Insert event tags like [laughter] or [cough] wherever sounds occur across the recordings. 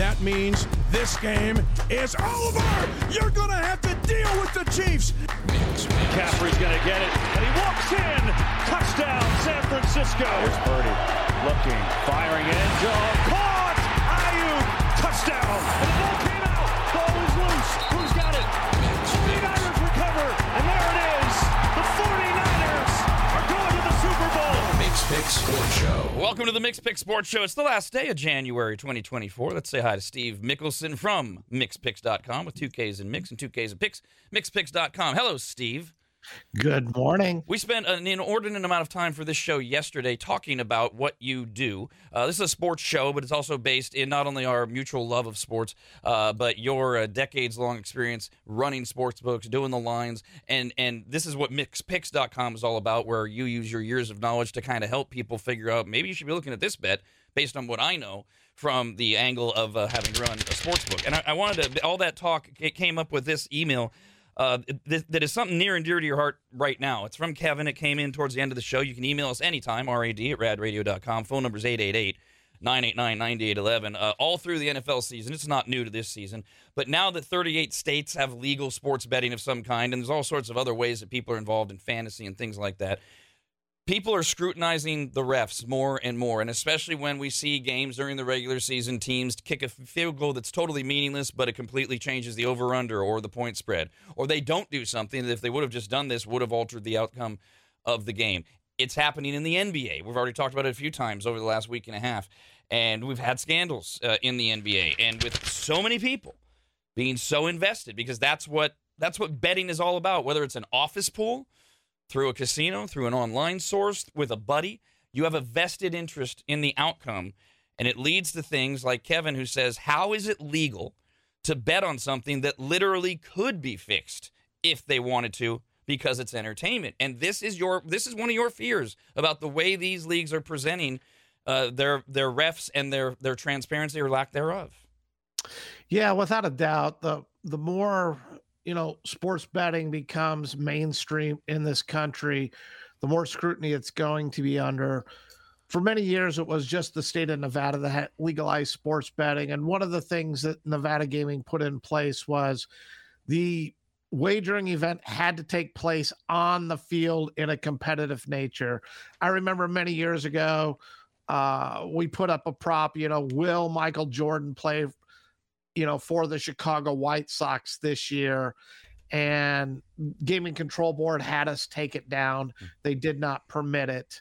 that means this game is over. You're going to have to deal with the Chiefs. McCaffrey's going to get it, and he walks in. Touchdown, San Francisco. Here's Purdy looking, firing end zone. Caught! Aiyuk, touchdown. Sports Show. Welcome to the Mikks Pikks Sports Show. It's the last day of January 2024. Let's say hi to Steve Mickelson from MikksPikks.com with two Ks in Mix and two Ks in Picks. MikksPikks.com. Hello, Steve. Good morning. We spent an inordinate amount of time for this show yesterday talking about what you do. Uh, this is a sports show, but it's also based in not only our mutual love of sports, uh, but your uh, decades-long experience running sports books, doing the lines, and and this is what MikksPikks.com is all about, where you use your years of knowledge to kind of help people figure out maybe you should be looking at this bet based on what I know from the angle of uh, having run a sports book. And I, I wanted to all that talk it came up with this email uh, th- that is something near and dear to your heart right now. It's from Kevin. It came in towards the end of the show. You can email us anytime, rad at radradio.com. Phone number is 888 989 9811. Uh, all through the NFL season. It's not new to this season. But now that 38 states have legal sports betting of some kind, and there's all sorts of other ways that people are involved in fantasy and things like that, people are scrutinizing the refs more and more, and especially when we see games during the regular season, teams kick a field goal that's totally meaningless, but it completely changes the over under or the point spread, or they don't do something that if they would have just done this would have altered the outcome of the game. It's happening in the NBA. We've already talked about it a few times over the last week and a half, and we've had scandals uh, in the NBA, and with so many people being so invested because that's what that's what betting is all about. Whether it's an office pool through a casino, through an online source, with a buddy. You have a vested interest in the outcome. And it leads to things like Kevin, who says, How is it legal to bet on something that literally could be fixed if they wanted to? Because it's entertainment, and this is your this is one of your fears about the way these leagues are presenting uh, their their refs and their their transparency or lack thereof. Yeah, without a doubt, the the more you know sports betting becomes mainstream in this country, the more scrutiny it's going to be under. For many years, it was just the state of Nevada that legalized sports betting, and one of the things that Nevada Gaming put in place was the wagering event had to take place on the field in a competitive nature. I remember many years ago, uh, we put up a prop, you know, will Michael Jordan play you know, for the Chicago White Sox this year. And Gaming Control Board had us take it down. They did not permit it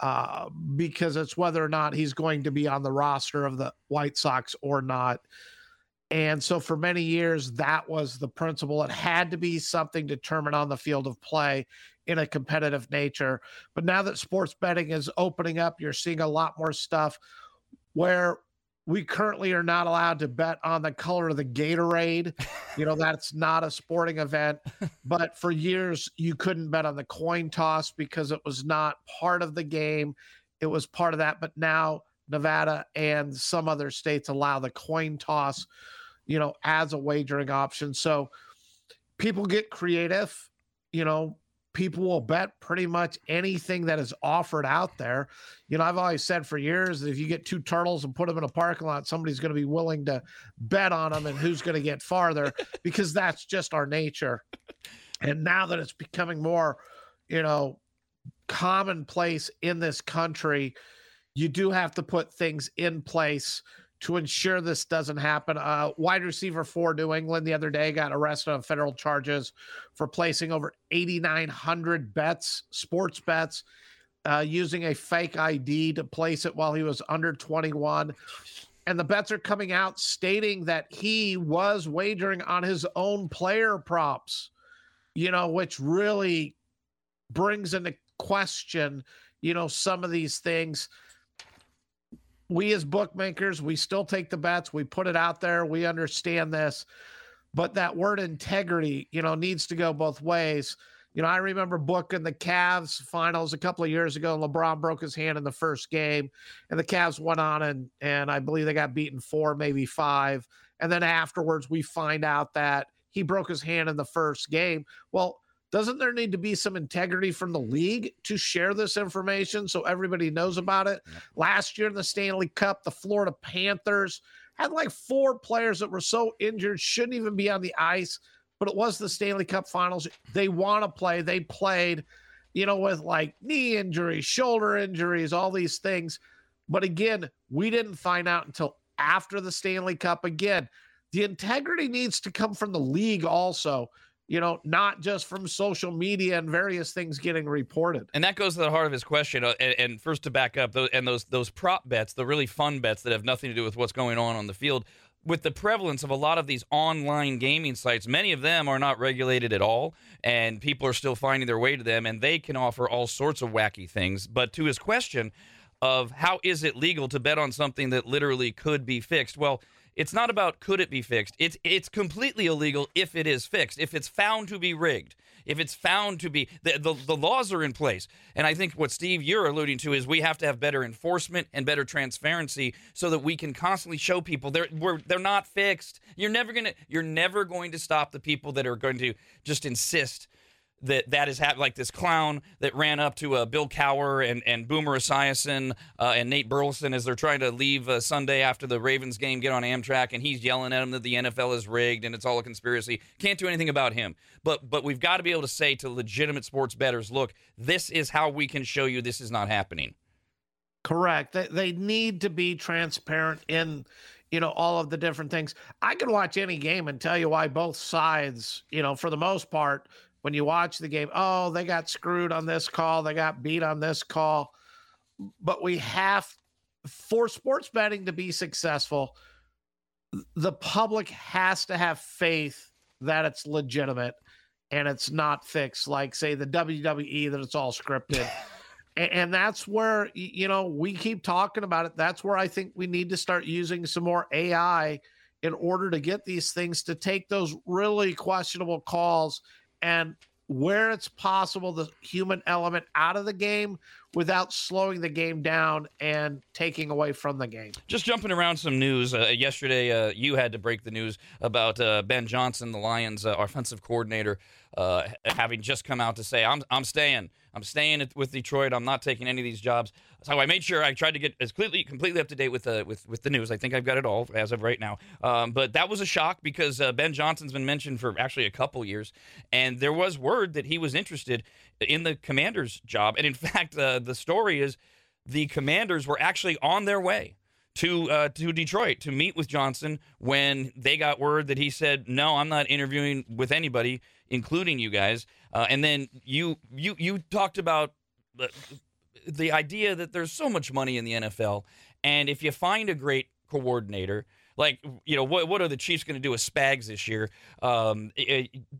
uh, because it's whether or not he's going to be on the roster of the White Sox or not. And so for many years, that was the principle. It had to be something determined on the field of play in a competitive nature. But now that sports betting is opening up, you're seeing a lot more stuff where we currently are not allowed to bet on the color of the Gatorade. You know, that's not a sporting event. But for years, you couldn't bet on the coin toss because it was not part of the game. It was part of that. But now Nevada and some other states allow the coin toss, you know, as a wagering option. So people get creative. You know, people will bet pretty much anything that is offered out there. You know, I've always said for years that if you get two turtles and put them in a parking lot, somebody's going to be willing to bet on them and who's going to get farther [laughs] because that's just our nature. And now that it's becoming more, you know, commonplace in this country, you do have to put things in place to ensure this doesn't happen. Uh, wide receiver for New England the other day got arrested on federal charges for placing over 8,900 bets, sports bets, uh, using a fake ID to place it while he was under 21. And the bets are coming out stating that he was wagering on his own player props, you know, which really brings into question, you know, some of these things we as bookmakers, we still take the bets, we put it out there, we understand this, but that word integrity, you know, needs to go both ways. You know, I remember booking the Cavs finals a couple of years ago. and LeBron broke his hand in the first game, and the Cavs went on and and I believe they got beaten four, maybe five. And then afterwards, we find out that he broke his hand in the first game. Well, doesn't there need to be some integrity from the league to share this information so everybody knows about it? Last year in the Stanley Cup, the Florida Panthers had like four players that were so injured, shouldn't even be on the ice, but it was the Stanley Cup finals. They want to play. They played, you know, with like knee injuries, shoulder injuries, all these things. But again, we didn't find out until after the Stanley Cup. Again, the integrity needs to come from the league also you know, not just from social media and various things getting reported. And that goes to the heart of his question. Uh, and, and, first, to back up, those, and those those prop bets, the really fun bets that have nothing to do with what's going on on the field. With the prevalence of a lot of these online gaming sites, many of them are not regulated at all, and people are still finding their way to them, and they can offer all sorts of wacky things. But to his question of how is it legal to bet on something that literally could be fixed? Well, it's not about could it be fixed. It's it's completely illegal if it is fixed. If it's found to be rigged. If it's found to be the, the, the laws are in place. And I think what Steve you're alluding to is we have to have better enforcement and better transparency so that we can constantly show people they're we're, they're not fixed. You're never gonna you're never going to stop the people that are going to just insist that that is. Like this clown that ran up to uh, Bill Cowher and, and Boomer Esiason uh, and Nate Burleson as they're trying to leave uh, Sunday after the Ravens game, get on Amtrak, and he's yelling at them that the NFL is rigged and it's all a conspiracy. Can't do anything about him. But but we've got to be able to say to legitimate sports bettors, look, this is how we can show you this is not happening. Correct. They, they need to be transparent in you know all of the different things. I can watch any game and tell you why both sides, you know, for the most part when you watch the game, oh, they got screwed on this call, they got beat on this call. But we have, for sports betting to be successful, the public has to have faith that it's legitimate and it's not fixed, like, say, the WWE, that it's all scripted. [laughs] and, and that's where, you know, we keep talking about it. That's where I think we need to start using some more AI in order to get these things to take those really questionable calls and where it's possible the human element out of the game without slowing the game down and taking away from the game. Just jumping around some news. Uh, yesterday, uh, you had to break the news about uh, Ben Johnson, the Lions' uh, offensive coordinator, uh, having just come out to say, "I'm I'm staying. I'm staying with Detroit. I'm not taking any of these jobs." So I made sure I tried to get as completely completely up to date with uh, with with the news. I think I've got it all as of right now. Um, but that was a shock because uh, Ben Johnson's been mentioned for actually a couple years, and there was word that he was interested in the Commanders' job. And in [laughs] fact, uh, the story is the Commanders were actually on their way to uh, to Detroit to meet with Johnson when they got word that he said, "No, I'm not interviewing with anybody, including you guys." Uh, and then you you you talked about the, idea that there's so much money in the NFL, and if you find a great coordinator like, you know, what what are the Chiefs going to do with Spags this year? Um,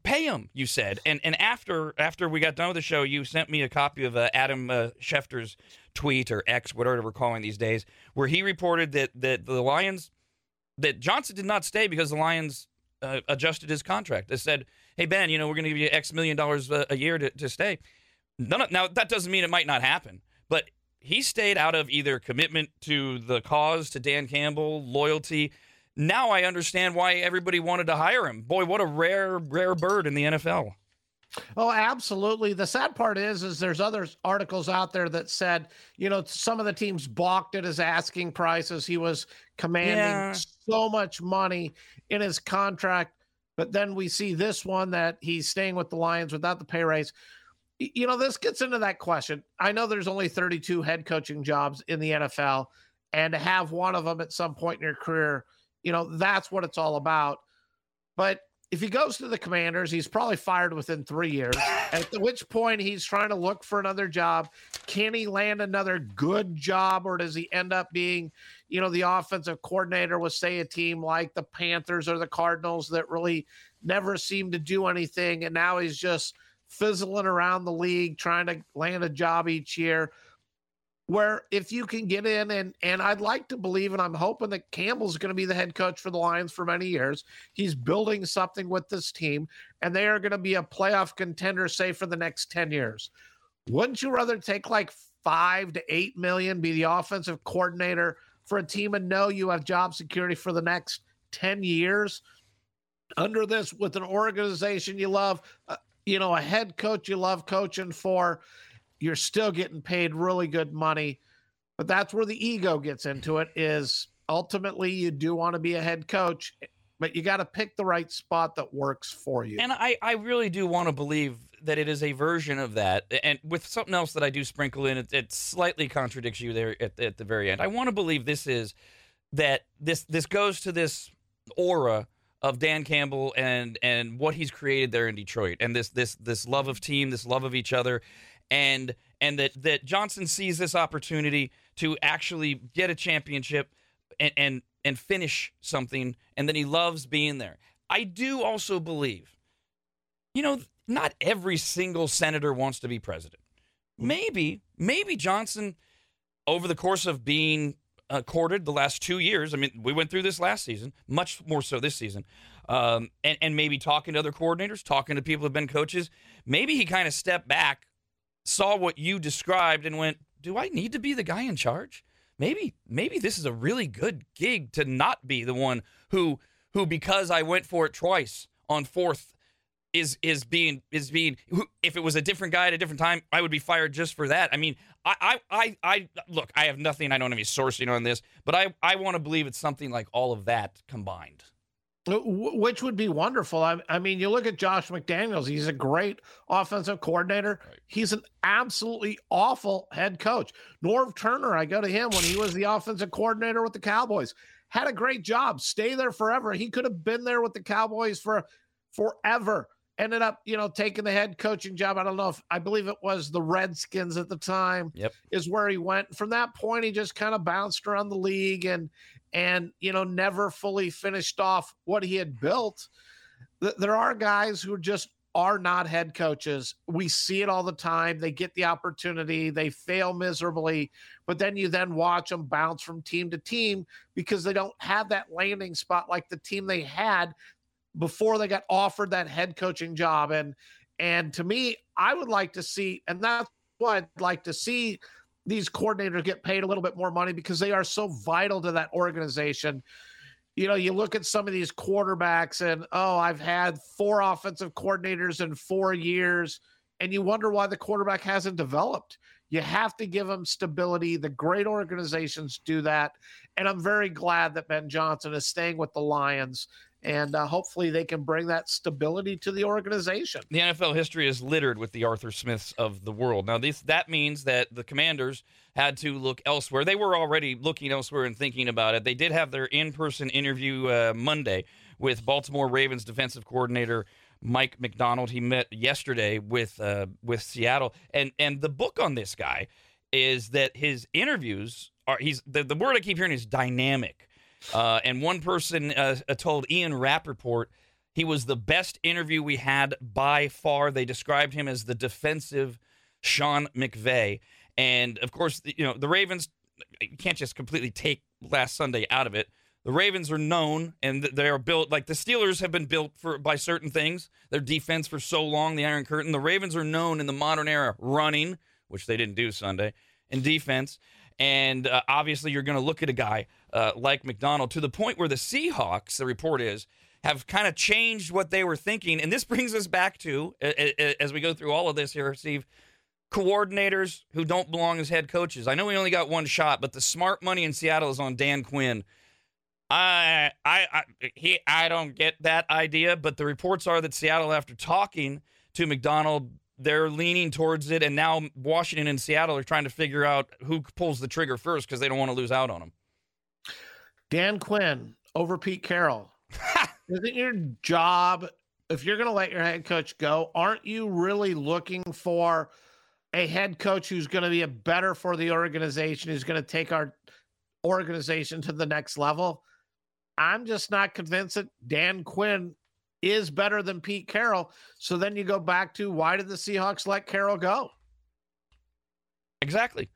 pay him, you said. And and after after we got done with the show, you sent me a copy of uh, Adam uh, Schefter's tweet or X, whatever we're calling these days, where he reported that that the Lions that Johnson did not stay because the Lions uh, adjusted his contract. They said, "Hey Ben, you know, we're going to give you X million dollars a, year to, to stay." None of, now that doesn't mean it might not happen, but he stayed out of either commitment to the cause, to Dan Campbell, loyalty now I understand why everybody wanted to hire him. Boy, what a rare, rare bird in the NFL. Oh, absolutely. The sad part is, is there's other articles out there that said, you know, some of the teams balked at his asking prices. He was commanding yeah. so much money in his contract, but then we see this one that he's staying with the Lions without the pay raise. You know, this gets into that question. I know there's only 32 head coaching jobs in the NFL, and to have one of them at some point in your career you know, that's what it's all about. But if he goes to the commanders, he's probably fired within three years, at which point he's trying to look for another job. Can he land another good job, or does he end up being, you know, the offensive coordinator with, say, a team like the Panthers or the Cardinals that really never seem to do anything? And now he's just fizzling around the league trying to land a job each year where if you can get in and and I'd like to believe and I'm hoping that Campbell's going to be the head coach for the Lions for many years. He's building something with this team and they are going to be a playoff contender say for the next 10 years. Wouldn't you rather take like 5 to 8 million be the offensive coordinator for a team and know you have job security for the next 10 years under this with an organization you love, uh, you know, a head coach you love coaching for you're still getting paid really good money. But that's where the ego gets into it is ultimately you do want to be a head coach, but you got to pick the right spot that works for you. And I, I really do want to believe that it is a version of that. And with something else that I do sprinkle in, it, it slightly contradicts you there at, at the very end. I want to believe this is that this this goes to this aura of Dan Campbell and and what he's created there in Detroit, and this this this love of team, this love of each other, and and that that Johnson sees this opportunity to actually get a championship and and and finish something, and then he loves being there. I do also believe, you know, not every single senator wants to be president. Mm. Maybe maybe Johnson, over the course of being uh, courted the last two years. I mean, we went through this last season, much more so this season. Um, and, and maybe talking to other coordinators, talking to people who've been coaches. Maybe he kind of stepped back, saw what you described, and went, "Do I need to be the guy in charge? Maybe, maybe this is a really good gig to not be the one who, who because I went for it twice on fourth." Is is being is being if it was a different guy at a different time, I would be fired just for that. I mean, I I I, I look, I have nothing, I don't have any sourcing on this, but I I want to believe it's something like all of that combined. Uh, which would be wonderful. I, I mean, you look at Josh McDaniels, he's a great offensive coordinator. Right. He's an absolutely awful head coach. Norv Turner, I go to him when he was the offensive coordinator with the Cowboys. Had a great job, stay there forever. He could have been there with the Cowboys for forever. Ended up, you know, taking the head coaching job. I don't know if I believe it was the Redskins at the time. Yep. Is where he went. From that point, he just kind of bounced around the league and and you know never fully finished off what he had built there are guys who just are not head coaches we see it all the time they get the opportunity they fail miserably but then you then watch them bounce from team to team because they don't have that landing spot like the team they had before they got offered that head coaching job and and to me i would like to see and that's what i'd like to see these coordinators get paid a little bit more money because they are so vital to that organization. You know, you look at some of these quarterbacks and, oh, I've had four offensive coordinators in four years, and you wonder why the quarterback hasn't developed. You have to give them stability. The great organizations do that. And I'm very glad that Ben Johnson is staying with the Lions and uh, hopefully they can bring that stability to the organization. The NFL history is littered with the Arthur Smiths of the world. Now, this that means that the Commanders had to look elsewhere. They were already looking elsewhere and thinking about it. They did have their in-person interview uh, Monday with Baltimore Ravens defensive coordinator Mike Macdonald. He met yesterday with uh, with Seattle, and and the book on this guy is that his interviews are he's the, the word I keep hearing is dynamic uh, and one person uh, told Ian Rapoport he was the best interview we had by far. They described him as the defensive Sean McVay. And of course, you know, the Ravens, you can't just completely take last Sunday out of it. The Ravens are known and they are built like the Steelers have been built for by certain things. Their defense for so long, the Iron Curtain. The Ravens are known in the modern era running, which they didn't do Sunday, and defense. And uh, obviously, you're going to look at a guy uh, like Macdonald to the point where the Seahawks, the report is, have kind of changed what they were thinking. And this brings us back to, as we go through all of this here, Steve, coordinators who don't belong as head coaches. I know we only got one shot, but the smart money in Seattle is on Dan Quinn. I, I, I, he, I don't get that idea, but the reports are that Seattle, after talking to Macdonald, they're leaning towards it, and now Washington and Seattle are trying to figure out who pulls the trigger first because they don't want to lose out on him. Dan Quinn over Pete Carroll. [laughs] Isn't your job if you're going to let your head coach go? Aren't you really looking for a head coach who's going to be a better for the organization, who's going to take our organization to the next level? I'm just not convinced that Dan Quinn is better than Pete Carroll. So then you go back to why did the Seahawks let Carroll go? Exactly.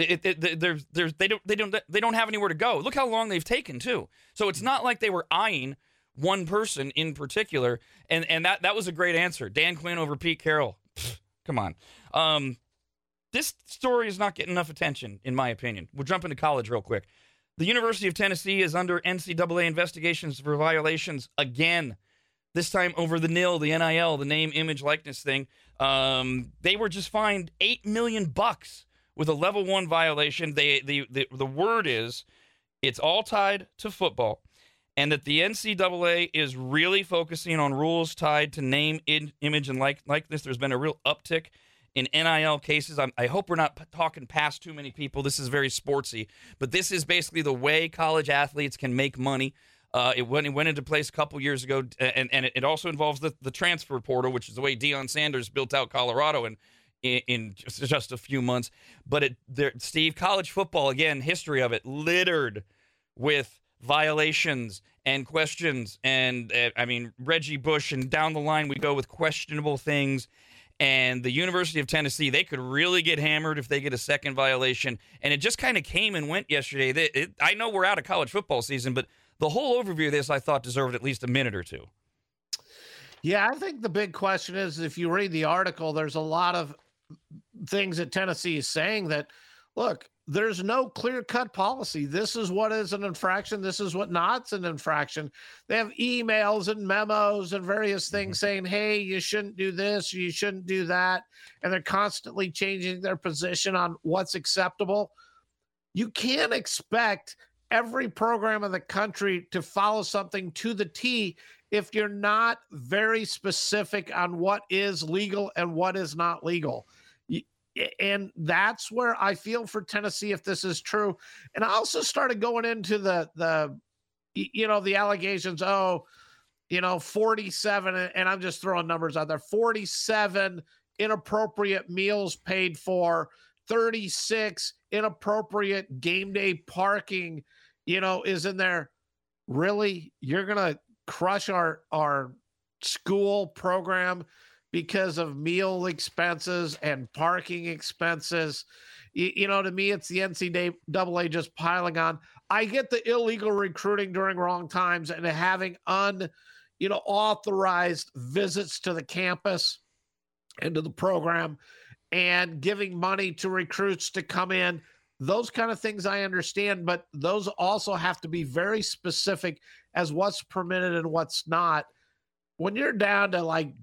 It, it, there's, there's, they don't, they don't, they don't have anywhere to go. Look how long they've taken too. So it's not like they were eyeing one person in particular. And and that that was a great answer. Dan Quinn over Pete Carroll. Come on. Um, this story is not getting enough attention, in my opinion. We'll jump into college real quick. The University of Tennessee is under NCAA investigations for violations again this time over the nil, the NIL, the name, image, likeness thing. Um, they were just fined eight million bucks with a level one violation. They the the, the word is it's all tied to football, and that the NCAA is really focusing on rules tied to name, in, image, and like like this. There's been a real uptick in NIL cases. I'm, i hope we're not p- talking past too many people. This is very sportsy, but this is basically the way college athletes can make money. Uh, it, went, it went into place a couple years ago, and, and it also involves the, the transfer portal, which is the way Deion Sanders built out Colorado in, in, in just, just a few months. But it, there, Steve, college football, again, history of it, littered with violations and questions. And uh, I mean, Reggie Bush, and down the line we go with questionable things and the University of Tennessee, they could really get hammered if they get a second violation. And it just kind of came and went yesterday. It, it, I know we're out of college football season, but the whole overview of this I thought deserved at least a minute or two. Yeah, I think the big question is if you read the article, there's a lot of things that Tennessee is saying that, look, there's no clear cut policy. This is what is an infraction. This is what not's an infraction. They have emails and memos and various things mm-hmm. saying, hey, you shouldn't do this, you shouldn't do that. And they're constantly changing their position on what's acceptable. You can't expect every program in the country to follow something to the T if you're not very specific on what is legal and what is not legal and that's where I feel for Tennessee if this is true. And I also started going into the the you know the allegations. Oh, you know, 47, and I'm just throwing numbers out there. 47 inappropriate meals paid for, 36 inappropriate game day parking. You know, is in there. Really, you're gonna crush our our school program because of meal expenses and parking expenses. You, you, know, to me, it's the NCAA just piling on. I get the illegal recruiting during wrong times and having un, you know, authorized visits to the campus and to the program and giving money to recruits to come in. Those kind of things I understand, but those also have to be very specific as what's permitted and what's not. When you're down to like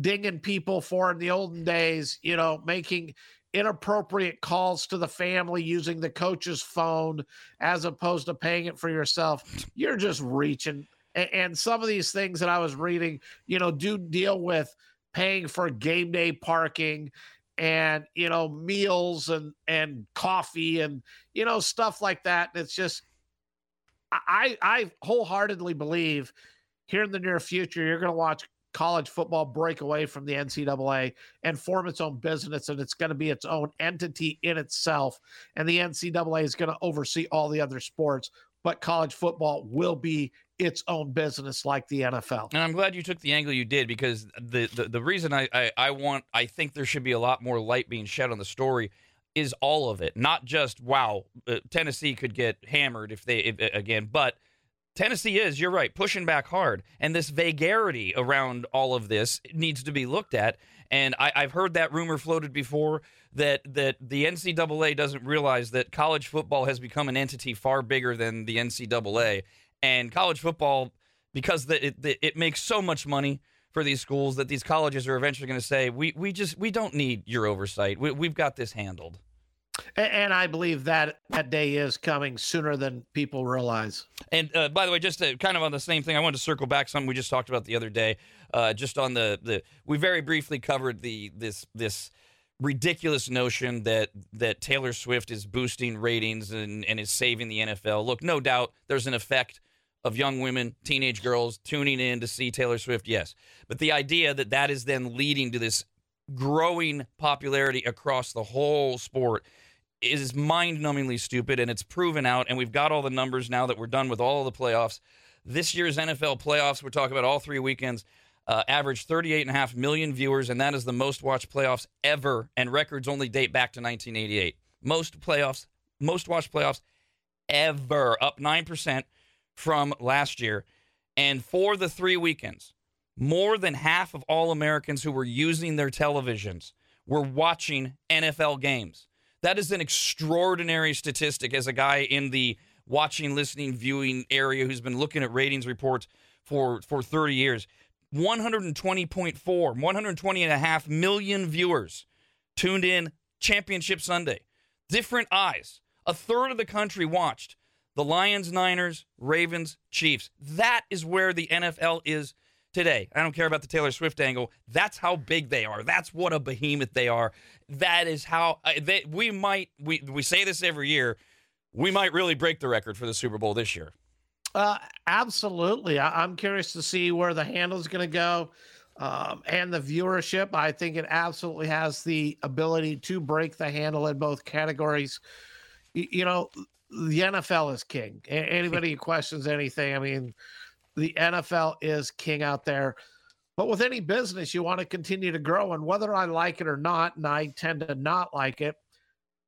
dinging people for in the olden days, you know, making inappropriate calls to the family using the coach's phone as opposed to paying it for yourself. You're just reaching. And some of these things that I was reading, you know, do deal with paying for game day parking and you know meals and and coffee and you know stuff like that and it's just i i wholeheartedly believe here in the near future you're going to watch college football break away from the NCAA and form its own business, and it's going to be its own entity in itself. And the NCAA is going to oversee all the other sports, but college football will be its own business like the NFL. And I'm glad you took the angle you did because the the, the reason I, I, I want I think there should be a lot more light being shed on the story is all of it, not just wow, uh, Tennessee could get hammered if they if, again, but Tennessee is, you're right, pushing back hard. And this vagarity around all of this needs to be looked at. And I, have heard that rumor floated before that that the NCAA doesn't realize that college football has become an entity far bigger than the NCAA. And college football, because the, it, it makes so much money for these schools that these colleges are eventually going to say, we, we just we don't need your oversight. We, we've got this handled. And I believe that that day is coming sooner than people realize. And uh, by the way, just to, kind of on the same thing, I wanted to circle back something we just talked about the other day. Uh, just on the the we very briefly covered the this this ridiculous notion that that Taylor Swift is boosting ratings and, and is saving the NFL. Look, no doubt there's an effect of young women, teenage girls tuning in to see Taylor Swift. Yes, but the idea that that is then leading to this growing popularity across the whole sport is mind-numbingly stupid, and it's proven out. And we've got all the numbers now that we're done with all the playoffs. This year's NFL playoffs, we're talking about all three weekends, uh, averaged 38.5 million viewers, and that is the most watched playoffs ever. And records only date back to 1988. Most playoffs, most watched playoffs ever, up nine percent from last year. And for the three weekends, more than half of all Americans who were using their televisions were watching NFL games. That is an extraordinary statistic as a guy in the watching, listening, viewing area who's been looking at ratings reports for, for 30 years. 120.4, 120 and a half million viewers tuned in Championship Sunday. Different eyes. A third of the country watched. the Lions, Niners, Ravens, Chiefs. That is where the NFL is today. I don't care about the Taylor Swift angle. That's how big they are. That's what a behemoth they are. That is how uh, they, we might we we say this every year. We might really break the record for the Super Bowl this year. Uh, absolutely. I, am curious to see where the handle is going to go um, and the viewership. I think it absolutely has the ability to break the handle in both categories. You, you know, the NFL is king. Anybody who questions anything, I mean, the NFL is king out there. But with any business, you want to continue to grow. And whether I like it or not, and I tend to not like it,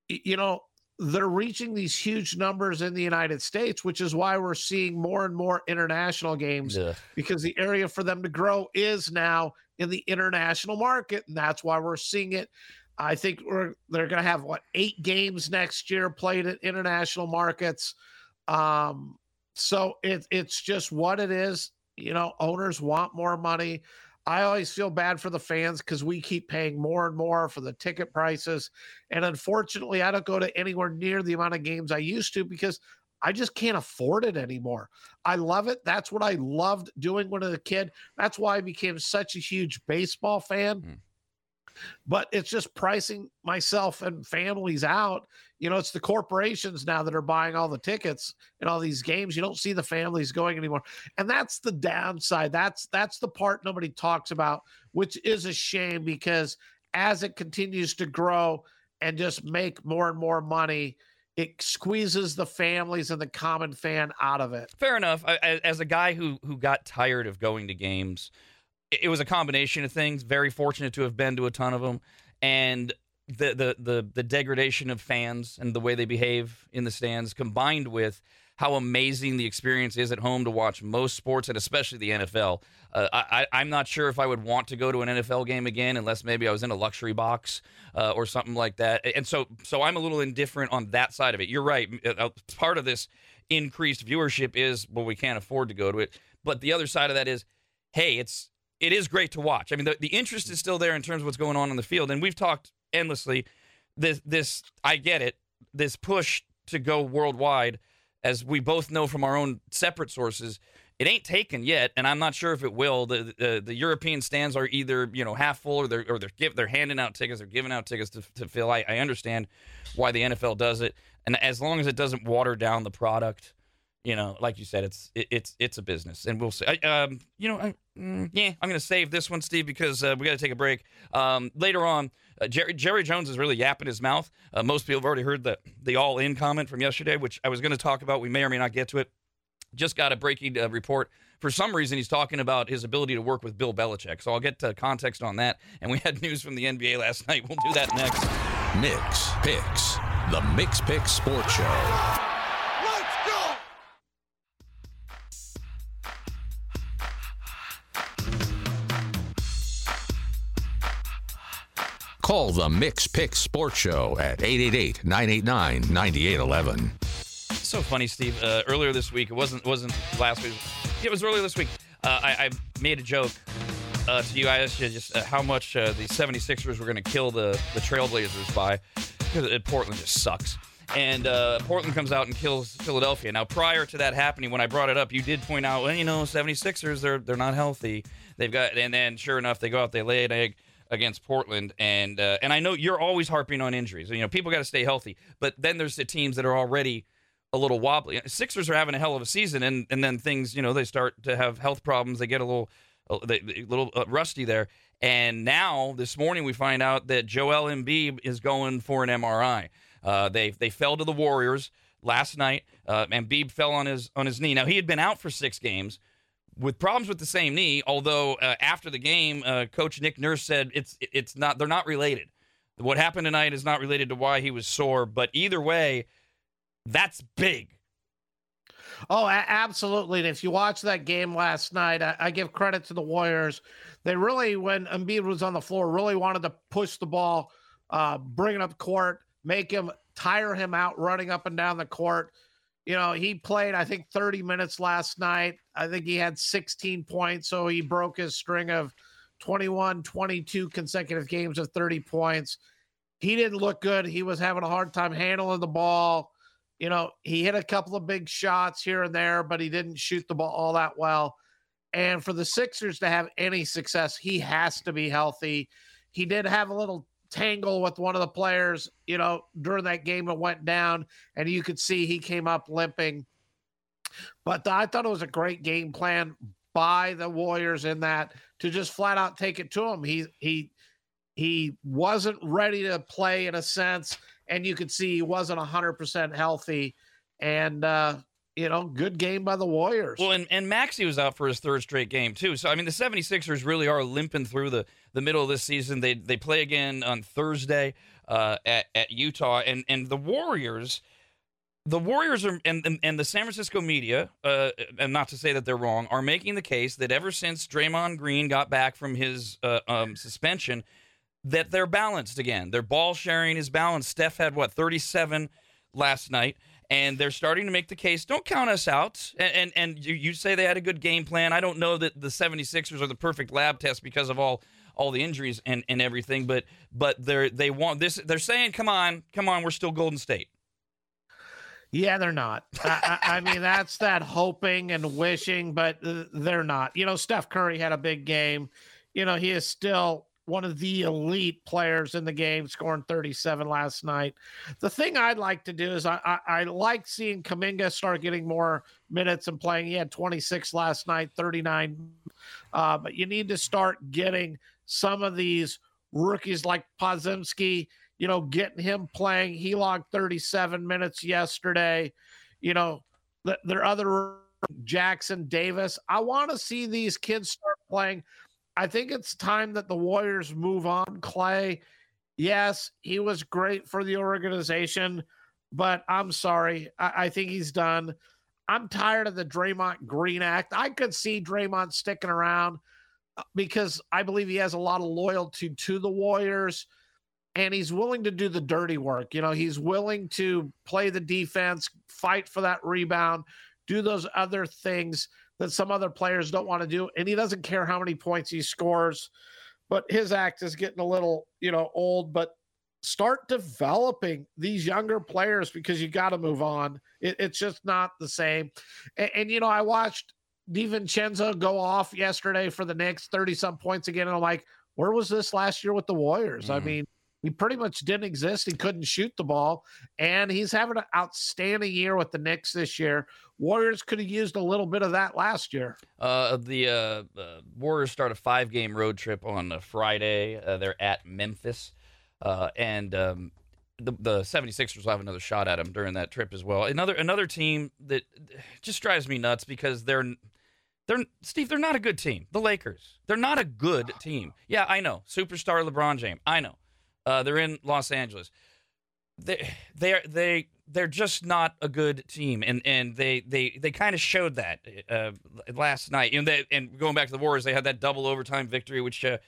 you know, they're reaching these huge numbers in the United States, which is why we're seeing more and more international games yeah. because the area for them to grow is now in the international market. And that's why we're seeing it. I think we're they're going to have what eight games next year played at international markets. Um, so it, it's just what it is. You know, owners want more money. I always feel bad for the fans because we keep paying more and more for the ticket prices. And unfortunately, I don't go to anywhere near the amount of games I used to because I just can't afford it anymore. I love it. That's what I loved doing when I was a kid. That's why I became such a huge baseball fan. Mm but it's just pricing myself and families out. You know, it's the corporations now that are buying all the tickets and all these games. You don't see the families going anymore. And that's the downside. That's that's the part nobody talks about, which is a shame because as it continues to grow and just make more and more money, it squeezes the families and the common fan out of it. Fair enough. I, as a guy who who got tired of going to games, it was a combination of things. Very fortunate to have been to a ton of them, and the the the the degradation of fans and the way they behave in the stands, combined with how amazing the experience is at home to watch most sports and especially the NFL. Uh, I, I'm not sure if I would want to go to an NFL game again unless maybe I was in a luxury box uh, or something like that. And so, so I'm a little indifferent on that side of it. You're right. Uh, uh, part of this increased viewership is well, we can't afford to go to it, but the other side of that is, hey, it's it is great to watch. I mean, the, the interest is still there in terms of what's going on in the field, and we've talked endlessly. This, this, I get it. This push to go worldwide, as we both know from our own separate sources, it ain't taken yet, and I'm not sure if it will. The the, uh, the European stands are either you know half full, or they're or they're give, they're handing out tickets, they're giving out tickets to, to fill. I, I understand why the NFL does it, and as long as it doesn't water down the product, you know, like you said, it's it, it's it's a business, and we'll see. I, um, you know, I, mm, yeah, I'm going to save this one, Steve, because uh, we got to take a break. Um, later on, uh, Jerry, Jerry Jones is really yapping his mouth. Uh, most people have already heard the the all in comment from yesterday, which I was going to talk about. We may or may not get to it. Just got a breaking uh, report. For some reason, he's talking about his ability to work with Bill Belichick. So I'll get to context on that. And we had [laughs] news from the NBA last night. We'll do that next. Mikks Pikks, the Mikks Pikks Sports Show. Call the Mikks Pikks Sports Show at 888 989 9811. So funny, Steve. Uh, earlier this week, it wasn't wasn't last week. It was earlier this week. Uh, I, I, made a joke uh, to you. I asked you just uh, how much uh, the 76ers were going to kill the, the Trailblazers by because Portland just sucks. And uh, Portland comes out and kills Philadelphia. Now, prior to that happening, when I brought it up, you did point out, well, you know, 76ers, they're, they're not healthy. They've got, and then sure enough, they go out, they lay an egg against Portland, and uh, and I know you're always harping on injuries. You know, people got to stay healthy, but then there's the teams that are already a little wobbly. Sixers are having a hell of a season, and and then things, you know, they start to have health problems. They get a little a little uh, rusty there. And now this morning we find out that Joel Embiid is going for an MRI. Uh, they they fell to the Warriors last night. Uh, Embiid fell on his on his knee. Now he had been out for six games with problems with the same knee. Although uh, after the game, uh, Coach Nick Nurse said it's it's not they're not related. What happened tonight is not related to why he was sore, but either way, that's big. Oh, absolutely. And if you watch that game last night, I, I, give credit to the Warriors. They really, when Embiid was on the floor, really wanted to push the ball, uh, bring it up court, make him tire him out running up and down the court you know, he played, I think, 30 minutes last night. I think he had 16 points. So he broke his string of 21, 22 consecutive games of 30 points. He didn't look good. He was having a hard time handling the ball. You know, he hit a couple of big shots here and there, but he didn't shoot the ball all that well. And for the Sixers to have any success, he has to be healthy. He did have a little tangle with one of the players, you know, during that game it went down, and you could see he came up limping. But I thought it was a great game plan by the Warriors in that to just flat out take it to him. He he he wasn't ready to play in a sense, and you could see he wasn't hundred percent healthy. And uh, you know, good game by the Warriors. Well, and, and Maxey was out for his third straight game, too. So, I mean, the 76ers really are limping through the, the middle of this season. They they play again on Thursday uh, at, at Utah. And, and the Warriors, the Warriors are, and, and, and the San Francisco media, uh, and not to say that they're wrong, are making the case that ever since Draymond Green got back from his uh, um, suspension, that they're balanced again. Their ball sharing is balanced. Steph had, what, 37 last night and they're starting to make the case don't count us out and and, and you, you, say they had a good game plan i don't know that the 76ers are the perfect lab test because of all all the injuries and, and everything but but they're they want this they're saying come on come on we're still golden state yeah, they're not. I, I, mean, that's that hoping and wishing, but they're not. You know, Steph Curry had a big game. You know, he is still one of the elite players in the game, scoring 37 last night. The thing I'd like to do is I, I, I, like seeing Kuminga start getting more minutes and playing. He had 26 last night, 39. Uh, but you need to start getting some of these rookies like Podziemski, you know, getting him playing. He logged 37 minutes yesterday. You know, the, their other Jackson Davis. I want to see these kids start playing. I think it's time that the Warriors move on. Klay, yes, he was great for the organization, but I'm sorry. I, I think he's done. I'm tired of the Draymond Green Act. I could see Draymond sticking around because I believe he has a lot of loyalty to the Warriors and he's willing to do the dirty work. You know, he's willing to play the defense, fight for that rebound, do those other things that some other players don't want to do. And he doesn't care how many points he scores, but his act is getting a little, you know, old. But start developing these younger players because you got to move on. It, it's just not the same. And, and, you know, I watched DiVincenzo go off yesterday for the Knicks, 30 some points again. And I'm like, where was this last year with the Warriors? Mm. I mean, he pretty much didn't exist. He couldn't shoot the ball, and he's having an outstanding year with the Knicks this year. Warriors could have used a little bit of that last year. Uh, the uh, uh, Warriors start a five-game road trip on Friday. Uh, they're at Memphis, uh, and um, the, the 76ers will have another shot at them during that trip as well. Another another team that just drives me nuts because they're they're Steve. They're not a good team. The Lakers. They're not a good team. Yeah, I know. Superstar LeBron James. I know. Uh, they're in Los Angeles. They they they they're just not a good team, and and they they they kind of showed that uh, last night. Know, they, and going back to the Warriors, they had that double overtime victory, which. Uh,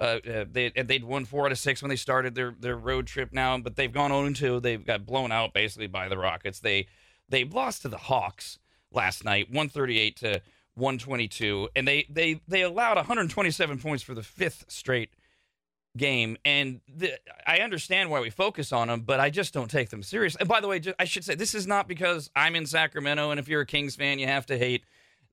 uh, uh they they'd won four out of six when they started their their road trip now, but they've gone on to they've got blown out basically by the Rockets. They they lost to the Hawks last night, one thirty eight to one twenty two, and they they they allowed one hundred twenty seven points for the fifth straight game. And the, I understand why we focus on them, but I just don't take them serious. And by the way, I should say this is not because I'm in Sacramento, and if you're a Kings fan, you have to hate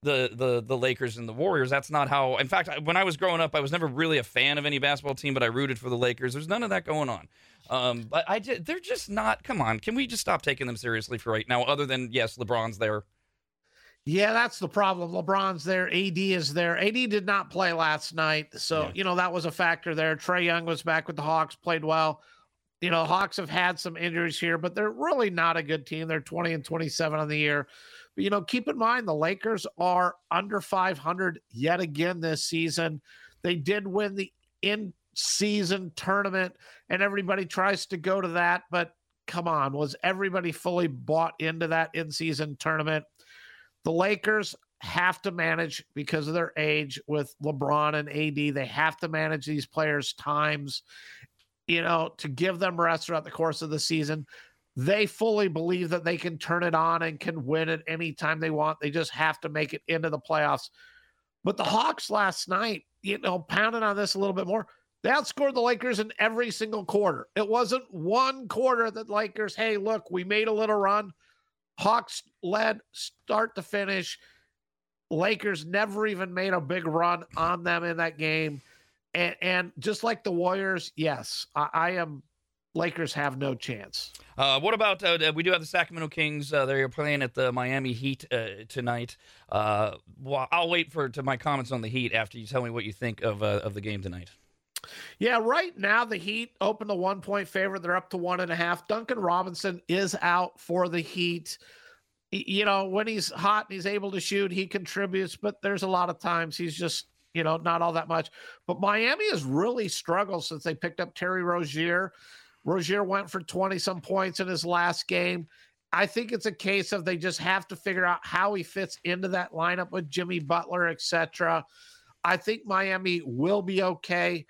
the the the Lakers and the Warriors. That's not how. In fact, when I was growing up, I was never really a fan of any basketball team, but I rooted for the Lakers. There's none of that going on. Um, but I just, they're just not. Come on, can we just stop taking them seriously for right now? Other than yes, LeBron's there. Yeah, that's the problem. LeBron's there. AD is there. AD did not play last night. So, yeah. you know, that was a factor there. Trae Young was back with the Hawks, played well. You know, Hawks have had some injuries here, but they're really not a good team. They're 20 and 27 on the year. But, you know, keep in mind the Lakers are under 500 yet again this season. They did win the in season tournament, and everybody tries to go to that. But come on, was everybody fully bought into that in season tournament? The Lakers have to manage because of their age with LeBron and AD. They have to manage these players' times, you know, to give them rest throughout the course of the season. They fully believe that they can turn it on and can win at any time they want. They just have to make it into the playoffs. But the Hawks last night, you know, pounding on this a little bit more, they outscored the Lakers in every single quarter. It wasn't one quarter that Lakers, hey, look, we made a little run. Hawks led start to finish. Lakers never even made a big run on them in that game. And, and just like the Warriors, yes, I, I am. Lakers have no chance. Uh, what about uh, we do have the Sacramento Kings? Uh, they're playing at the Miami Heat uh, tonight. Uh, well, I'll wait for to my comments on the Heat after you tell me what you think of uh, of the game tonight. Yeah, right now the Heat open the one point favorite. They're up to one and a half. Duncan Robinson is out for the Heat. You know, when he's hot and he's able to shoot, he contributes, but there's a lot of times he's just, you know, not all that much. But Miami has really struggled since they picked up Terry Rozier. Rozier went for 20 some points in his last game. I think it's a case of they just have to figure out how he fits into that lineup with Jimmy Butler, etc. I think Miami will be okay.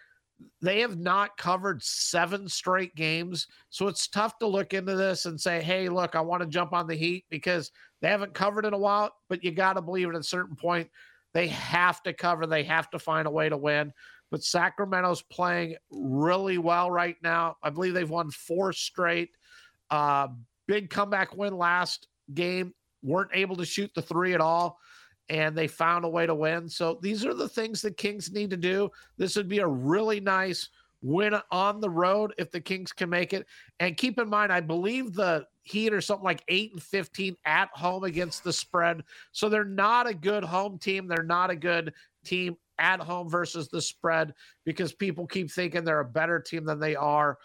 They have not covered seven straight games. So it's tough to look into this and say, hey, look, I want to jump on the Heat because they haven't covered in a while. But you got to believe at a certain point, they have to cover. They have to find a way to win but Sacramento's playing really well right now. I believe they've won four straight. Uh, big comeback win last game. Weren't able to shoot the three at all, and they found a way to win. So these are the things the Kings need to do. This would be a really nice win on the road if the Kings can make it. And keep in mind, I believe the Heat are something like 8 and 15 at home against the spread. So they're not a good home team. They're not a good team at home versus the spread because people keep thinking they're a better team than they are.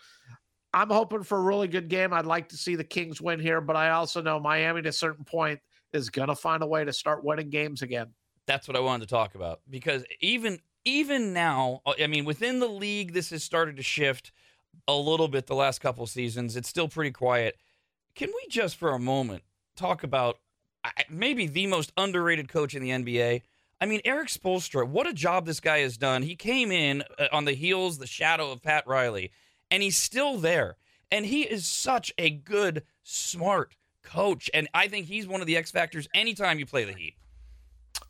I'm hoping for a really good game. I'd like to see the Kings win here, but I also know Miami at a certain point is going to find a way to start winning games again. That's what I wanted to talk about because even even now, I mean, within the league, this has started to shift a little bit the last couple seasons. It's still pretty quiet. Can we just for a moment talk about maybe the most underrated coach in the NBA? I mean, Erik Spoelstra, what a job this guy has done. He came in uh, on the heels, the shadow of Pat Riley, and he's still there. And he is such a good, smart coach. And I think he's one of the X factors anytime you play the Heat.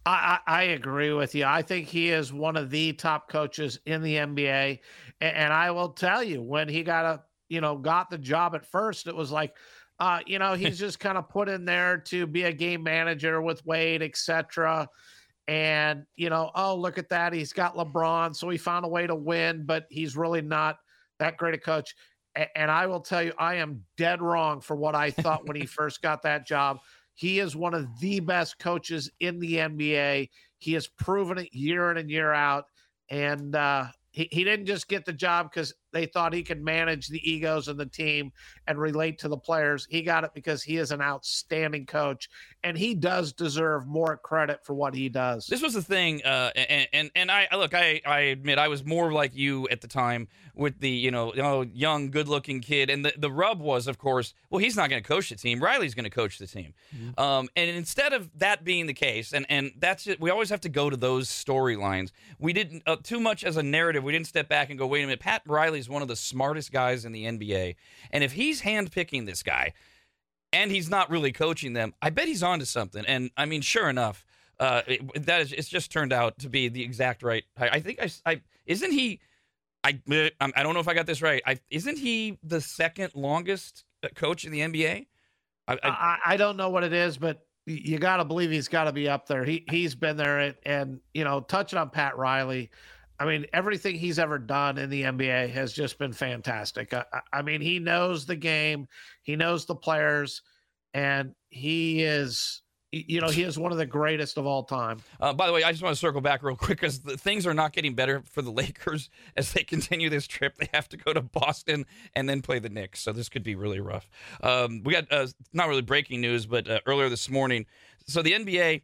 I, I, agree with you. I think he is one of the top coaches in the NBA. And, and I will tell you, when he got a you know got the job at first, it was like, uh, you know, he's [laughs] just kind of put in there to be a game manager with Wade, etc and you know, oh look at that, he's got LeBron, so he found a way to win, but he's really not that great a coach. And I will tell you, I am dead wrong for what I thought when he [laughs] first got that job. He is one of the best coaches in the NBA. He has proven it year in and year out. And uh, he, he didn't just get the job because they thought he could manage the egos of the team and relate to the players. He got it because he is an outstanding coach, and he does deserve more credit for what he does. This was the thing, uh, and and and I look, I I admit I was more like you at the time with the you know, you know young, good-looking kid, and the the rub was, of course, well, he's not going to coach the team. Riley's going to coach the team, mm-hmm. um, and instead of that being the case, and and that's it, we always have to go to those storylines. We didn't uh, too much as a narrative. We didn't step back and go, wait a minute, Pat Riley's one of the smartest guys in the NBA, and if he's handpicking this guy and he's not really coaching them, I bet he's onto something. And I mean, sure enough, uh, it, that is, it's just turned out to be the exact right. I, I think I, I isn't he. I I don't know if I got this right. I, isn't he the second longest uh, coach in the NBA? I, I, I don't know what it is, but you got to believe he's got to be up there. He he's been there, and, and you know, touching on Pat Riley. I mean, everything he's ever done in the NBA has just been fantastic. I, I, mean, he knows the game, he knows the players, and he is, you know, he is one of the greatest of all time. Uh, by the way, I just want to circle back real quick because things are not getting better for the [laughs] Lakers as they continue this trip. They have to go to Boston and then play the Knicks, so this could be really rough. Um, we got uh, not really breaking news, but uh, earlier this morning, so the NBA,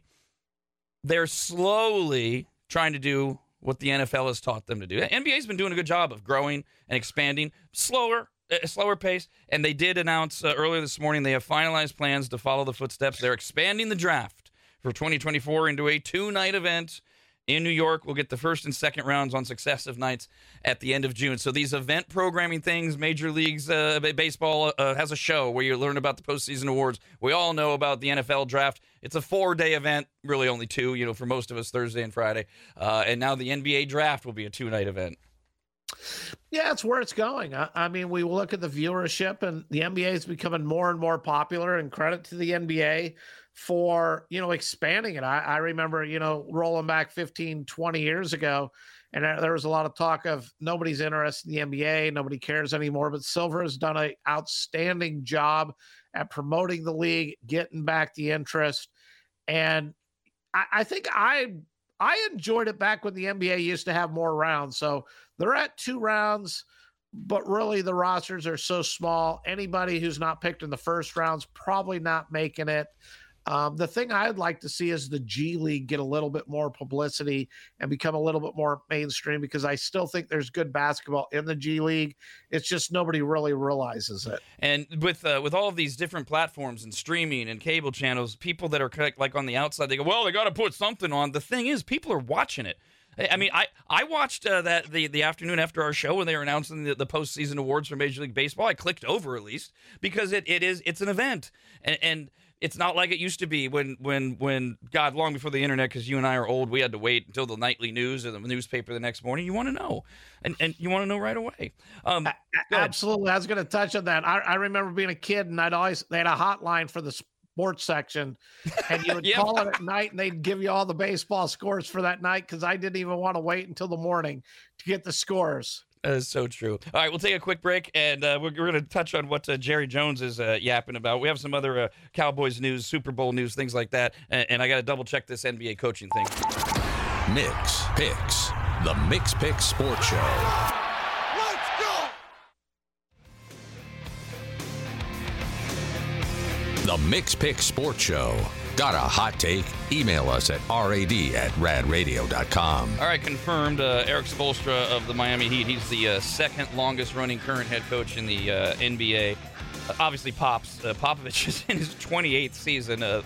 they're slowly trying to do what the NFL has taught them to do. NBA's been doing a good job of growing and expanding, slower, a slower pace. And they did announce uh, earlier this morning they have finalized plans to follow the footsteps. They're expanding the draft for 2024 into a two-night event in New York. We'll get the first and second rounds on successive nights at the end of June. So these event programming things, Major Leagues uh, Baseball uh, has a show where you learn about the postseason awards. We all know about the NFL draft. It's a four-day event, really only two, you know, for most of us, Thursday and Friday. Uh, and now the NBA draft will be a two-night event. Yeah, it's where it's going. I, I, mean, we look at the viewership, and the NBA is becoming more and more popular. And credit to the NBA for you know expanding it. I, I remember you know rolling back 15, 20 years ago, and there was a lot of talk of nobody's interested in the NBA, nobody cares anymore. But Silver has done an outstanding job at promoting the league, getting back the interest, and I, I think I I enjoyed it back when the NBA used to have more rounds. So they're at two rounds, but really the rosters are so small. Anybody who's not picked in the first round's probably not making it. Um, the thing I'd like to see is the G League get a little bit more publicity and become a little bit more mainstream because I still think there's good basketball in the G League. It's just nobody really realizes it. And with uh, with all of these different platforms and streaming and cable channels, people that are like on the outside, they go, "Well, they got to put something on." The thing is, people are watching it. I mean, I I watched uh, that the the afternoon after our show when they were announcing the, the postseason awards for Major League Baseball. I clicked over at least because it, it is it's an event and, and it's not like it used to be when when when God long before the internet because you and I are old we had to wait until the nightly news or the newspaper the next morning. You want to know and and you want to know right away. Um, absolutely I was going to touch on that. I, I remember being a kid and I'd always they had a hotline for the sports section and you [laughs] would call it at night and they'd give you all the baseball scores for that night because I didn't even want to wait until the morning to get the scores that is so true. All right, we'll take a quick break, and uh, we're, we're going to touch on what uh, Jerry Jones is uh, yapping about. We have some other uh, Cowboys news, Super Bowl news, things like that, and, and I got to double check this NBA coaching thing. Mikks Pikks, the Mikks Pikks Sports Show. The Mikks Pikks Sports Show. Got a hot take? Email us at rad at radradio.com. All right, confirmed. Uh, Erik Spoelstra of the Miami Heat. He's the uh, second longest running current head coach in the uh, NBA. Uh, obviously, Pops. Uh, Popovich [laughs] is in his 28th season. Uh,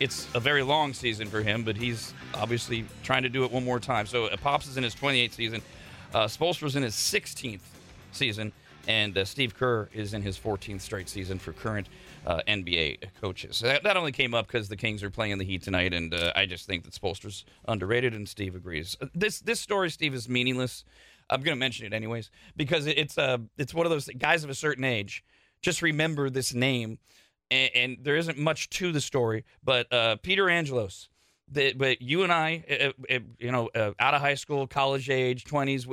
it's a very long season for him, but he's obviously trying to do it one more time. So Pops is in his 28th season. Uh, Spoelstra's in his 16th season, and Steve Kerr is in his 14th straight season for current uh, NBA coaches. That, that, only came up because the Kings are playing the Heat tonight, and uh, I just think that Spoelstra's underrated, and Steve agrees. Uh, this this story, Steve, is meaningless. I'm going to mention it anyways because it's uh it's one of those guys of a certain age. Just remember this name, and, and there isn't much to the story. But uh, Peter Angelos that, but you and I, uh, uh, you know, uh, out of high school, college age, twenties,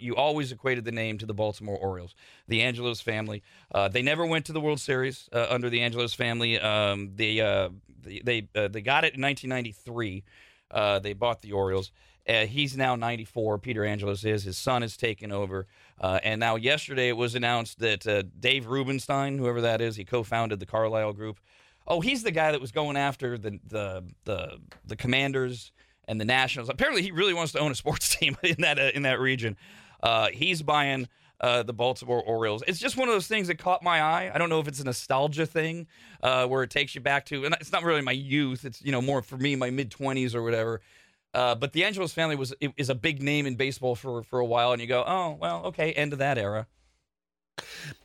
you always equated the name to the Baltimore Orioles, the Angelos family. Uh, they never went to the World Series uh, under the Angelos family. Um, they uh, they they, they got it in 1993. they bought the Orioles. he's now 94. Peter Angelos is. His son has taken over. and now, yesterday, it was announced that Dave Rubenstein, whoever that is, he co-founded the Carlyle Group. Oh, he's the guy that was going after the the the, the Commanders and the Nationals. Apparently, he really wants to own a sports [laughs] team in that uh, in that region. Uh, he's buying uh, the Baltimore Orioles. It's just one of those things that caught my eye. I don't know if it's a nostalgia thing uh, where it takes you back to, and it's not really my youth. It's you know more for me, my mid twenties or whatever. Uh, but the Angelos family was is a big name in baseball for for a while, and you go, oh well, okay, end of that era.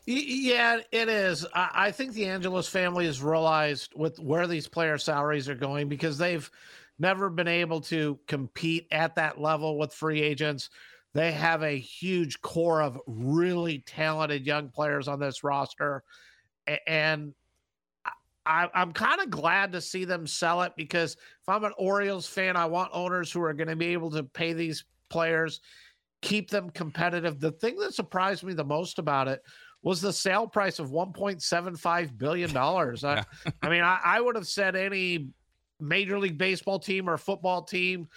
Yeah, it is. I think the Angelos family has realized with where these player salaries are going because they've never been able to compete at that level with free agents. They have a huge core of really talented young players on this roster. And I, am kind of glad to see them sell it because if I'm an Orioles fan, I want owners who are going to be able to pay these players keep them competitive. The thing that surprised me the most about it was the sale price of 1.75 billion dollars. I, [laughs] I, mean, I, I, would have said any major league baseball team or football team,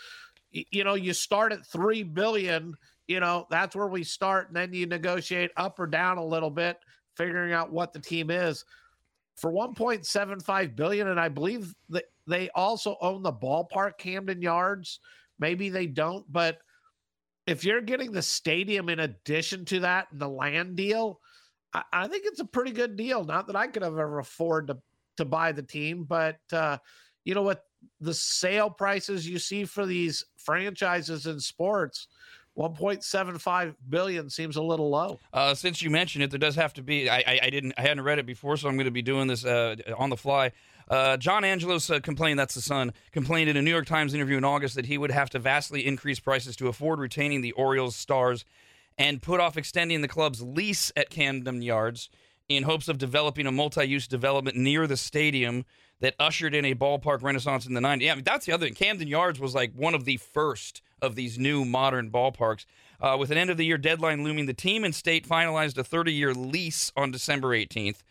you, you know, you start at three billion. You know, that's where we start, and then you negotiate up or down a little bit, figuring out what the team is. For 1.75 billion, and I believe that they also own the ballpark, Camden Yards. Maybe they don't, but if you're getting the stadium in addition to that and the land deal, I, I, think it's a pretty good deal. Not that I could have ever afford to to buy the team, but uh, you know what? The sale prices you see for these franchises in sports, 1.75 billion seems a little low. Uh, since you mentioned it, there does have to be. I, I, I, didn't. I hadn't read it before, so I'm going to be doing this uh, on the fly. Uh, John Angelos uh, complained, that's the son, complained in a New York Times interview in August that he would have to vastly increase prices to afford retaining the Orioles stars and put off extending the club's lease at Camden Yards in hopes of developing a multi-use development near the stadium that ushered in a ballpark renaissance in the 90s. Yeah, I mean, that's the other thing. Camden Yards was like one of the first of these new modern ballparks. Uh, with an end of the year deadline looming, the team and state finalized a 30 year lease on December 18th,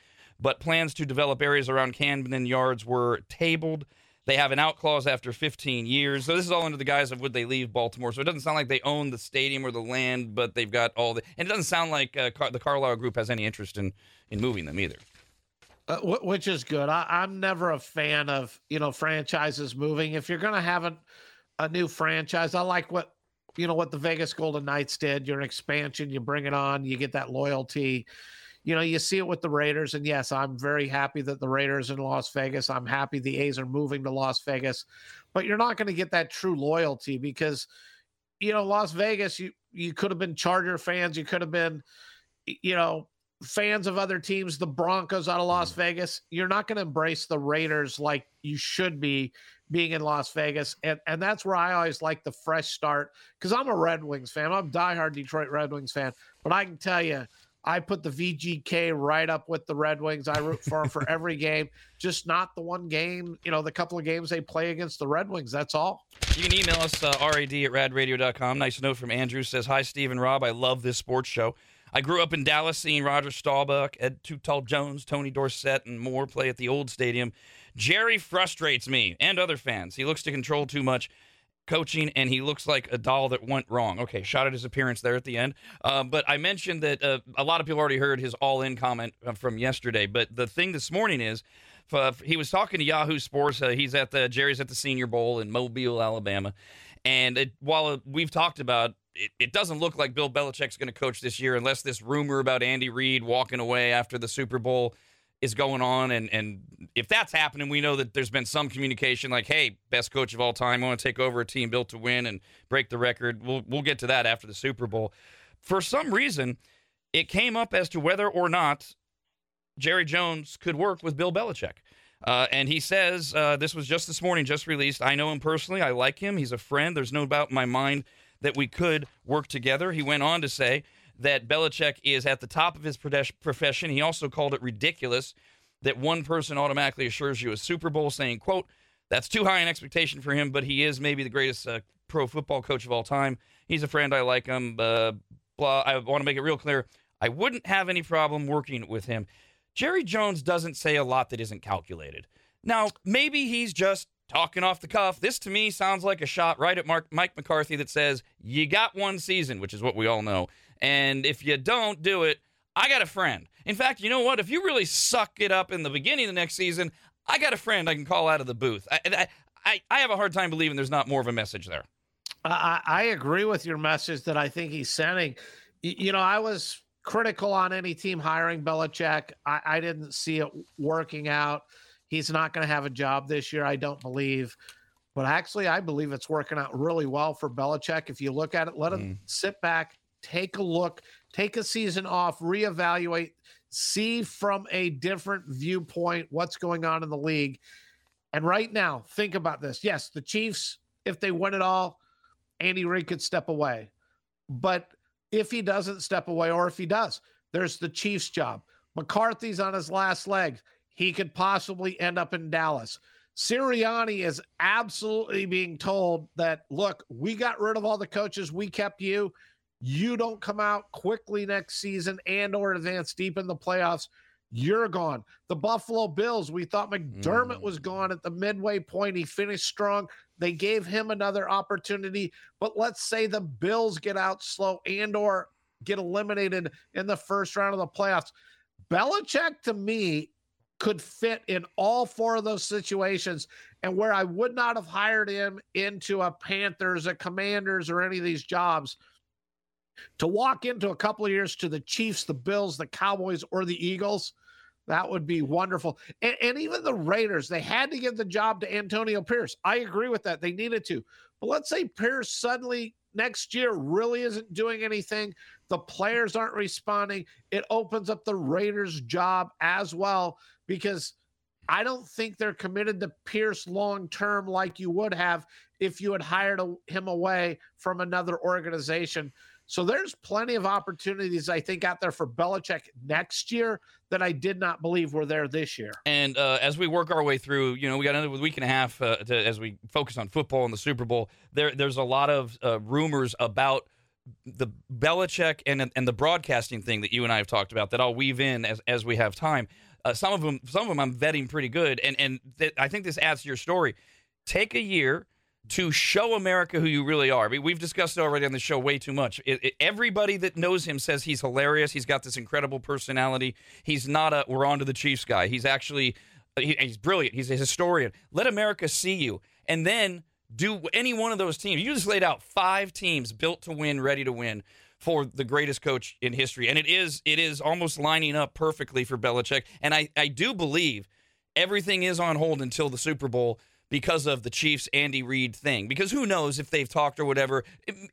but plans to develop areas around Camden Yards were tabled. They have an out clause after 15 years. So this is all under the guise of would they leave Baltimore. So it doesn't sound like they own the stadium or the land, but they've got all the. And it doesn't sound like uh, Car- the Carlyle Group has any interest in in moving them either. Uh, wh- which is good. I, I'm never a fan of you know franchises moving. If you're going to have a, a new franchise, I like what you know what the Vegas Golden Knights did. You're an expansion. You bring it on. You get that loyalty. You know, you see it with the Raiders, and yes, I'm very happy that the Raiders in Las Vegas. I'm happy the A's are moving to Las Vegas, but you're not going to get that true loyalty because, you know, Las Vegas. You you could have been Charger fans. You could have been, you know, fans of other teams, the Broncos out of Las mm. Vegas, you're not going to embrace the Raiders like you should be being in Las Vegas. And and that's where I always like the fresh start because I'm a Red Wings fan. I'm a diehard Detroit Red Wings fan. But I can tell you, I put the VGK right up with the Red Wings. I root for them for [laughs] every game, just not the one game, you know, the couple of games they play against the Red Wings. That's all. You can email us, uh, rad at radradio.com. Nice note from Andrew says, Hi, Steve and Rob. I love this sports show. I grew up in Dallas seeing Roger Staubach, Ed Tall Jones, Tony Dorsett, and more play at the old stadium. Jerry frustrates me and other fans. He looks to control too much coaching, and he looks like a doll that went wrong. Okay, shot at his appearance there at the end. Uh, but I mentioned that uh, a lot of people already heard his all in comment uh, from yesterday. But the thing this morning is, uh, he was talking to Yahoo Sports. Uh, he's at the Jerry's at the Senior Bowl in Mobile, Alabama, and it, while we've talked about. It, it doesn't look like Bill Belichick's going to coach this year unless this rumor about Andy Reid walking away after the Super Bowl is going on and and if that's happening we know that there's been some communication like hey best coach of all time I want to take over a team built to win and break the record. We'll we'll get to that after the Super Bowl. For some reason it came up as to whether or not Jerry Jones could work with Bill Belichick. Uh, and he says uh, this was just this morning just released. I know him personally. I like him. He's a friend. There's no doubt in my mind that we could work together. He went on to say that Belichick is at the top of his profession. He also called it ridiculous that one person automatically assures you a Super Bowl, saying, "quote That's too high an expectation for him, but he is maybe the greatest uh, pro football coach of all time. He's a friend. I like him. Uh, blah. I want to make it real clear. I wouldn't have any problem working with him." Jerry Jones doesn't say a lot that isn't calculated. Now, maybe he's just talking off the cuff. This to me sounds like a shot right at Mark, Mike McCarthy that says, You got one season, which is what we all know. And if you don't do it, I got a friend. In fact, you know what? If you really suck it up in the beginning of the next season, I got a friend I can call out of the booth. I, I, I have a hard time believing there's not more of a message there. I, I agree with your message that I think he's sending. You know, I was critical on any team hiring Belichick. I, I didn't see it working out. He's not going to have a job this year, I don't believe. But actually, I believe it's working out really well for Belichick. If you look at it, let him mm. sit back, take a look, take a season off, reevaluate, see from a different viewpoint what's going on in the league. And right now, think about this. Yes, the Chiefs, if they win it all, Andy Reid could step away. But if he doesn't step away, or if he does, there's the Chiefs' job. McCarthy's on his last legs. He could possibly end up in Dallas. Sirianni is absolutely being told that, look, we got rid of all the coaches. We kept you you don't come out quickly next season and or advance deep in the playoffs, you're gone. The Buffalo Bills, we thought McDermott mm. was gone at the midway point. He finished strong. They gave him another opportunity, but let's say the Bills get out slow and or get eliminated in the first round of the playoffs. Belichick to me could fit in all four of those situations and where I would not have hired him into a Panthers, a Commanders or any of these jobs – to walk into a couple of years to the Chiefs, the Bills, the Cowboys, or the Eagles, that would be wonderful. And, and, even the Raiders, they had to give the job to Antonio Pierce. I agree with that. They needed to. But let's say Pierce suddenly next year really isn't doing anything. The players aren't responding. It opens up the Raiders' job as well because I don't think they're committed to Pierce long term like you would have if you had hired a, him away from another organization. So there's plenty of opportunities, I think, out there for Belichick next year that I did not believe were there this year. And uh, as we work our way through, you know, we got another week and a half uh, to, as we focus on football and the Super Bowl. There, there's a lot of uh, rumors about the Belichick and and the broadcasting thing that you and I have talked about that I'll weave in as as we have time. Uh, some of them, some of them, I'm vetting pretty good, and and th- I think this adds to your story. Take a year to show America who you really are. I mean, we've discussed it already on the show way too much. It, it, everybody that knows him says he's hilarious. He's got this incredible personality. He's not a we're on to the Chiefs guy. He's actually he, he's brilliant. He's a historian. Let America see you, and then do any one of those teams. You just laid out five teams built to win, ready to win for the greatest coach in history. And it is it is almost lining up perfectly for Belichick. And I, I do believe everything is on hold until the Super Bowl because of the Chiefs Andy Reid thing. Because who knows if they've talked or whatever.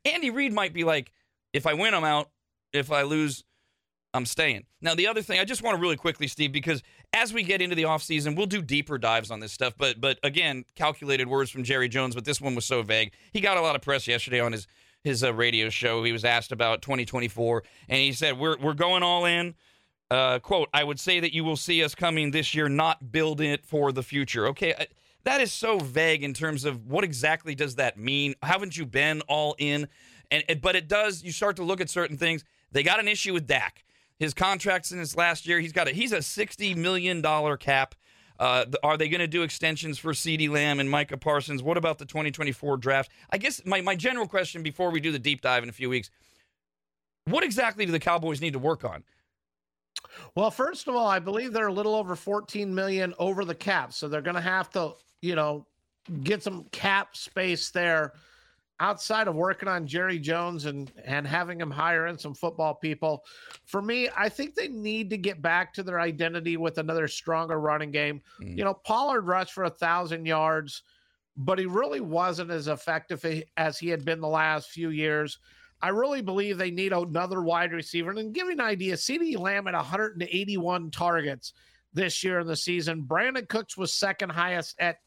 Andy Reid might be like, if I win, I'm out. If I lose, I'm staying. Now, the other thing, I just want to really quickly, Steve, because as we get into the offseason, we'll do deeper dives on this stuff. But but again, calculated words from Jerry Jones, but this one was so vague. He got a lot of press yesterday on his his uh, radio show. He was asked about 2024, and he said, "We're we're going all in." Uh, quote: I would say that you will see us coming this year, not build it for the future. Okay, that is so vague in terms of what exactly does that mean? Haven't you been all in? And but it does. You start to look at certain things. They got an issue with Dak. His contracts in his last year, he's got a he's a sixty million dollar cap. Uh, are they going to do extensions for CeeDee Lamb and Micah Parsons? What about the 2024 draft? I guess my, my general question before we do the deep dive in a few weeks what exactly do the Cowboys need to work on? Well, first of all, I believe they're a little over 14 million over the cap. So they're going to have to, you know, get some cap space there outside of working on Jerry Jones and and having him hire in some football people, for me, I think they need to get back to their identity with another stronger running game. Mm. You know, Pollard rushed for a thousand yards, but he really wasn't as effective as he had been the last few years. I really believe they need another wide receiver. And give you an idea, CeeDee Lamb at 181 targets this year in the season. Brandin Cooks was second highest at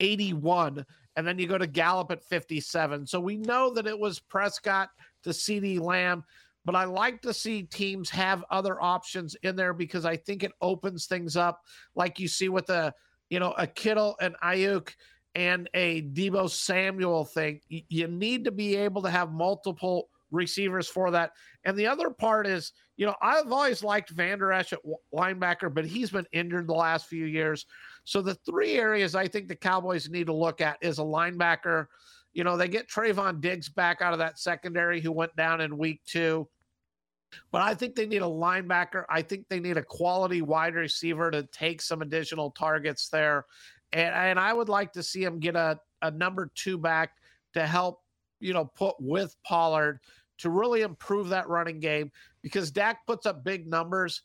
81 and then you go to Gallup at 57. So we know that it was Prescott to CeeDee Lamb, but I like to see teams have other options in there because I think it opens things up, like you see with a you know a Kittle and Aiyuk and a Deebo Samuel thing. You need to be able to have multiple receivers for that. And the other part is, you know, I've always liked Vander Esch at linebacker, but he's been injured the last few years. So the three areas I think the Cowboys need to look at is a linebacker. You know, they get Trevon Diggs back out of that secondary who went down in week two. But I think they need a linebacker. I think they need a quality wide receiver to take some additional targets there. And, and I would like to see him get a, a number two back to help, you know, put with Pollard to really improve that running game because Dak puts up big numbers,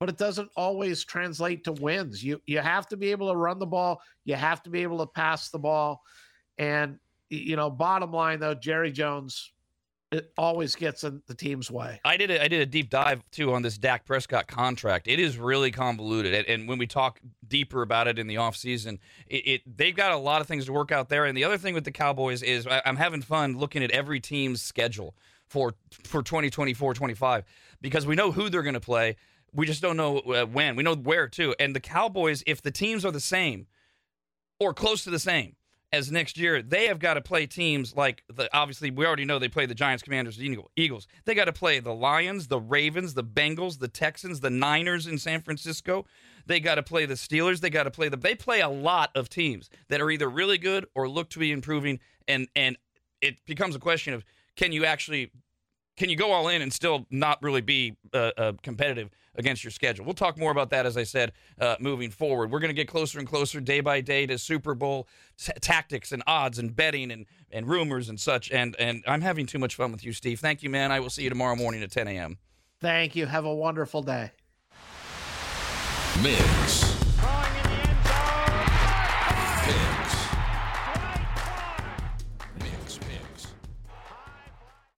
but it doesn't always translate to wins. You you have to be able to run the ball, you have to be able to pass the ball. And you know, bottom line though, Jerry Jones it always gets in the team's way. I did a, I did a deep dive too on this Dak Prescott contract. It is really convoluted, and, and when we talk deeper about it in the offseason, it, it they've got a lot of things to work out there. And the other thing with the Cowboys is I, I'm having fun looking at every team's schedule for for 2024 25 because we know who they're going to play we just don't know uh, when. We know where too. And the cowboys if the teams are the same or close to the same as next year they have got to play teams like the obviously we already know they play the giants commanders eagles. They got to play the lions the ravens the bengals the texans the niners in san francisco. They got to play the steelers. They got to play the they play a lot of teams that are either really good or look to be improving. And and it becomes a question of can you actually can you go all in and still not really be uh, uh, competitive against your schedule? We'll talk more about that, as I said, uh, moving forward. We're going to get closer and closer day by day to Super Bowl t- tactics and odds and betting and, and rumors and such. And, and I'm having too much fun with you, Steve. Thank you, man. I will see you tomorrow morning at 10 a.m. Thank you. Have a wonderful day. Mikks.